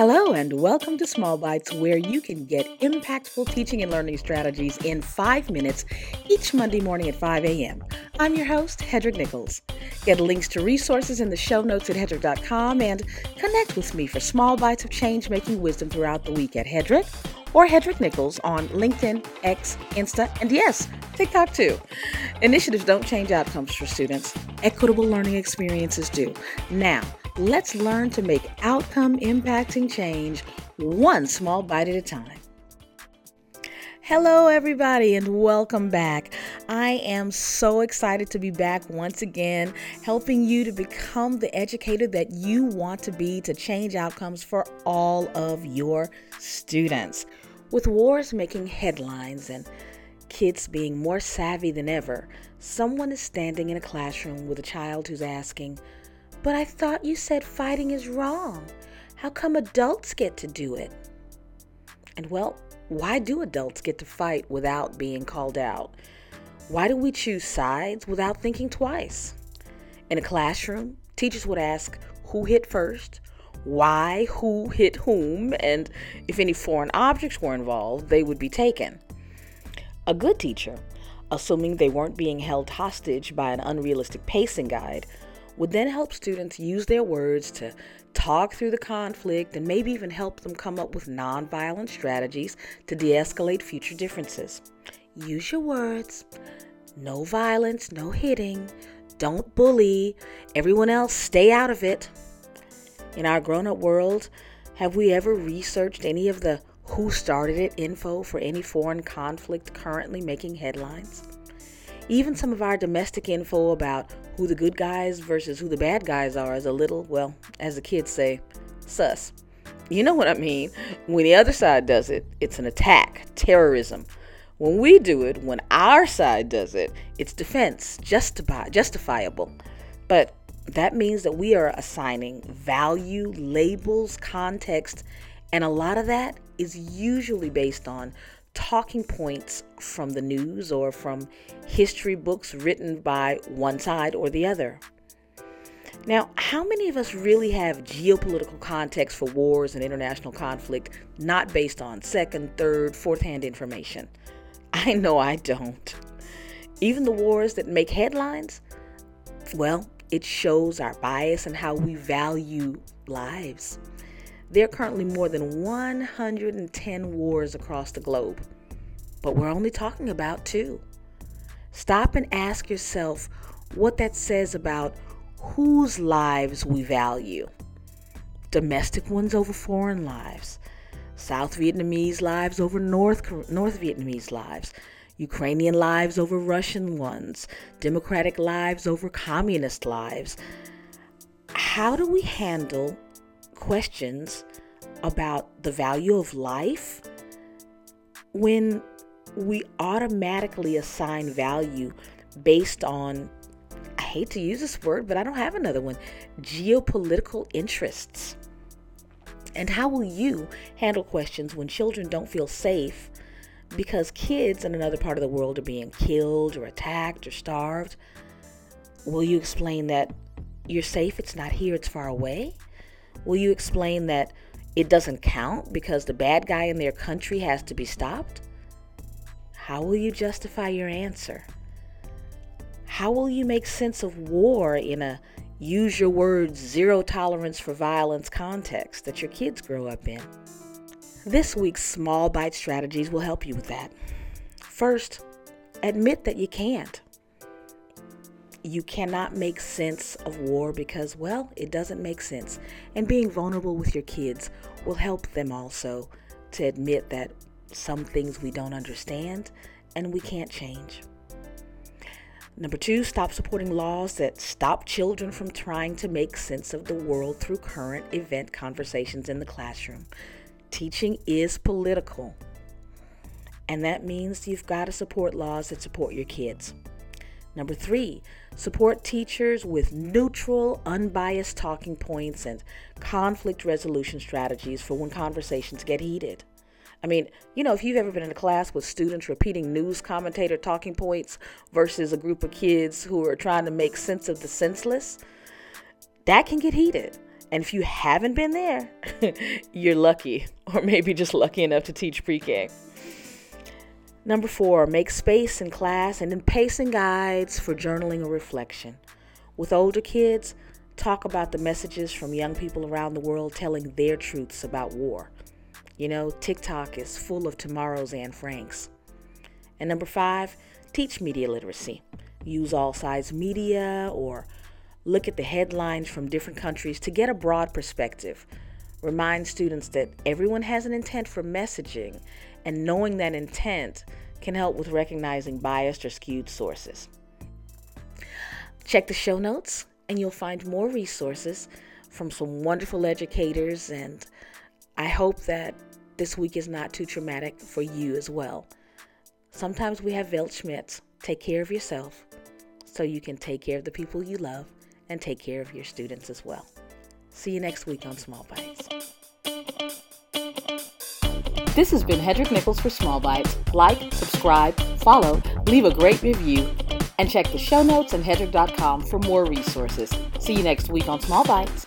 Hello, and welcome to Small Bites, where you can get impactful teaching and learning strategies in five minutes each Monday morning at 5 a.m. I'm your host, Hedreich Nichols. Get links to resources in the show notes at hedreich.com and connect with me for small bites of change making wisdom throughout the week at Hedreich or Hedreich Nichols on LinkedIn, X, Insta, and yes, TikTok too. Initiatives don't change outcomes for students, equitable learning experiences do. Now, let's learn to make outcome impacting change one small bite at a time. Hello, everybody, and welcome back. I am so excited to be back once again, helping you to become the educator that you want to be to change outcomes for all of your students. With wars making headlines and kids being more savvy than ever, someone is standing in a classroom with a child who's asking, But I thought you said fighting is wrong. How come adults get to do it? And well, why do adults get to fight without being called out? Why do we choose sides without thinking twice? In a classroom, teachers would ask, Who hit first? why, who hit whom, and if any foreign objects were involved, they would be taken. A good teacher, assuming they weren't being held hostage by an unrealistic pacing guide, would then help students use their words to talk through the conflict and maybe even help them come up with nonviolent strategies to de escalate future differences. Use your words. No violence, no hitting. Don't bully. Everyone else, stay out of it. In our grown up world, have we ever researched any of the who started it info for any foreign conflict currently making headlines? Even some of our domestic info about who the good guys versus who the bad guys are is a little, well, as the kids say, sus. You know what I mean? When the other side does it, it's an attack, terrorism. When we do it, when our side does it, it's defense, justifi- justifiable. But that means that we are assigning value, labels, context, and a lot of that is usually based on talking points from the news or from history books written by one side or the other. Now, how many of us really have geopolitical context for wars and international conflict not based on second, third, fourth hand information? I know I don't. Even the wars that make headlines, well, it shows our bias and how we value lives. There are currently more than 110 wars across the globe, but we're only talking about two. Stop and ask yourself what that says about whose lives we value. Domestic ones over foreign lives, South Vietnamese lives over North, North Vietnamese lives, Ukrainian lives over Russian ones, democratic lives over communist lives. How do we handle questions about the value of life when we automatically assign value based on, I hate to use this word, but I don't have another one, geopolitical interests? And how will you handle questions when children don't feel safe because kids in another part of the world are being killed or attacked or starved. Will you explain that you're safe, it's not here, it's far away? Will you explain that it doesn't count because the bad guy in their country has to be stopped? How will you justify your answer? How will you make sense of war in a use your words zero tolerance for violence context that your kids grow up in? This week's small bite strategies will help you with that. First, admit that you can't. You cannot make sense of war because, well, it doesn't make sense. And being vulnerable with your kids will help them also to admit that some things we don't understand and we can't change. Number two, stop supporting laws that stop children from trying to make sense of the world through current event conversations in the classroom. Teaching is political. And that means you've got to support laws that support your kids. Number three, support teachers with neutral, unbiased talking points and conflict resolution strategies for when conversations get heated. I mean, you know, if you've ever been in a class with students repeating news commentator talking points versus a group of kids who are trying to make sense of the senseless, that can get heated. And if you haven't been there, you're lucky, or maybe just lucky enough to teach pre K. Number four, make space in class and in pacing guides for journaling or reflection. With older kids, talk about the messages from young people around the world telling their truths about war. You know, TikTok is full of tomorrow's Anne Franks. And number five, teach media literacy. Use AllSides media or look at the headlines from different countries to get a broad perspective. Remind students that everyone has an intent for messaging, and knowing that intent can help with recognizing biased or skewed sources. Check the show notes, and you'll find more resources from some wonderful educators. And I hope that this week is not too traumatic for you as well. Sometimes we have Weltschmerz. Take care of yourself so you can take care of the people you love and take care of your students as well. See you next week on Small Bites. This has been Hedreich Nichols for Small Bites. Like, subscribe, follow, leave a great review, and check the show notes and hedreich.com for more resources. See you next week on Small Bites.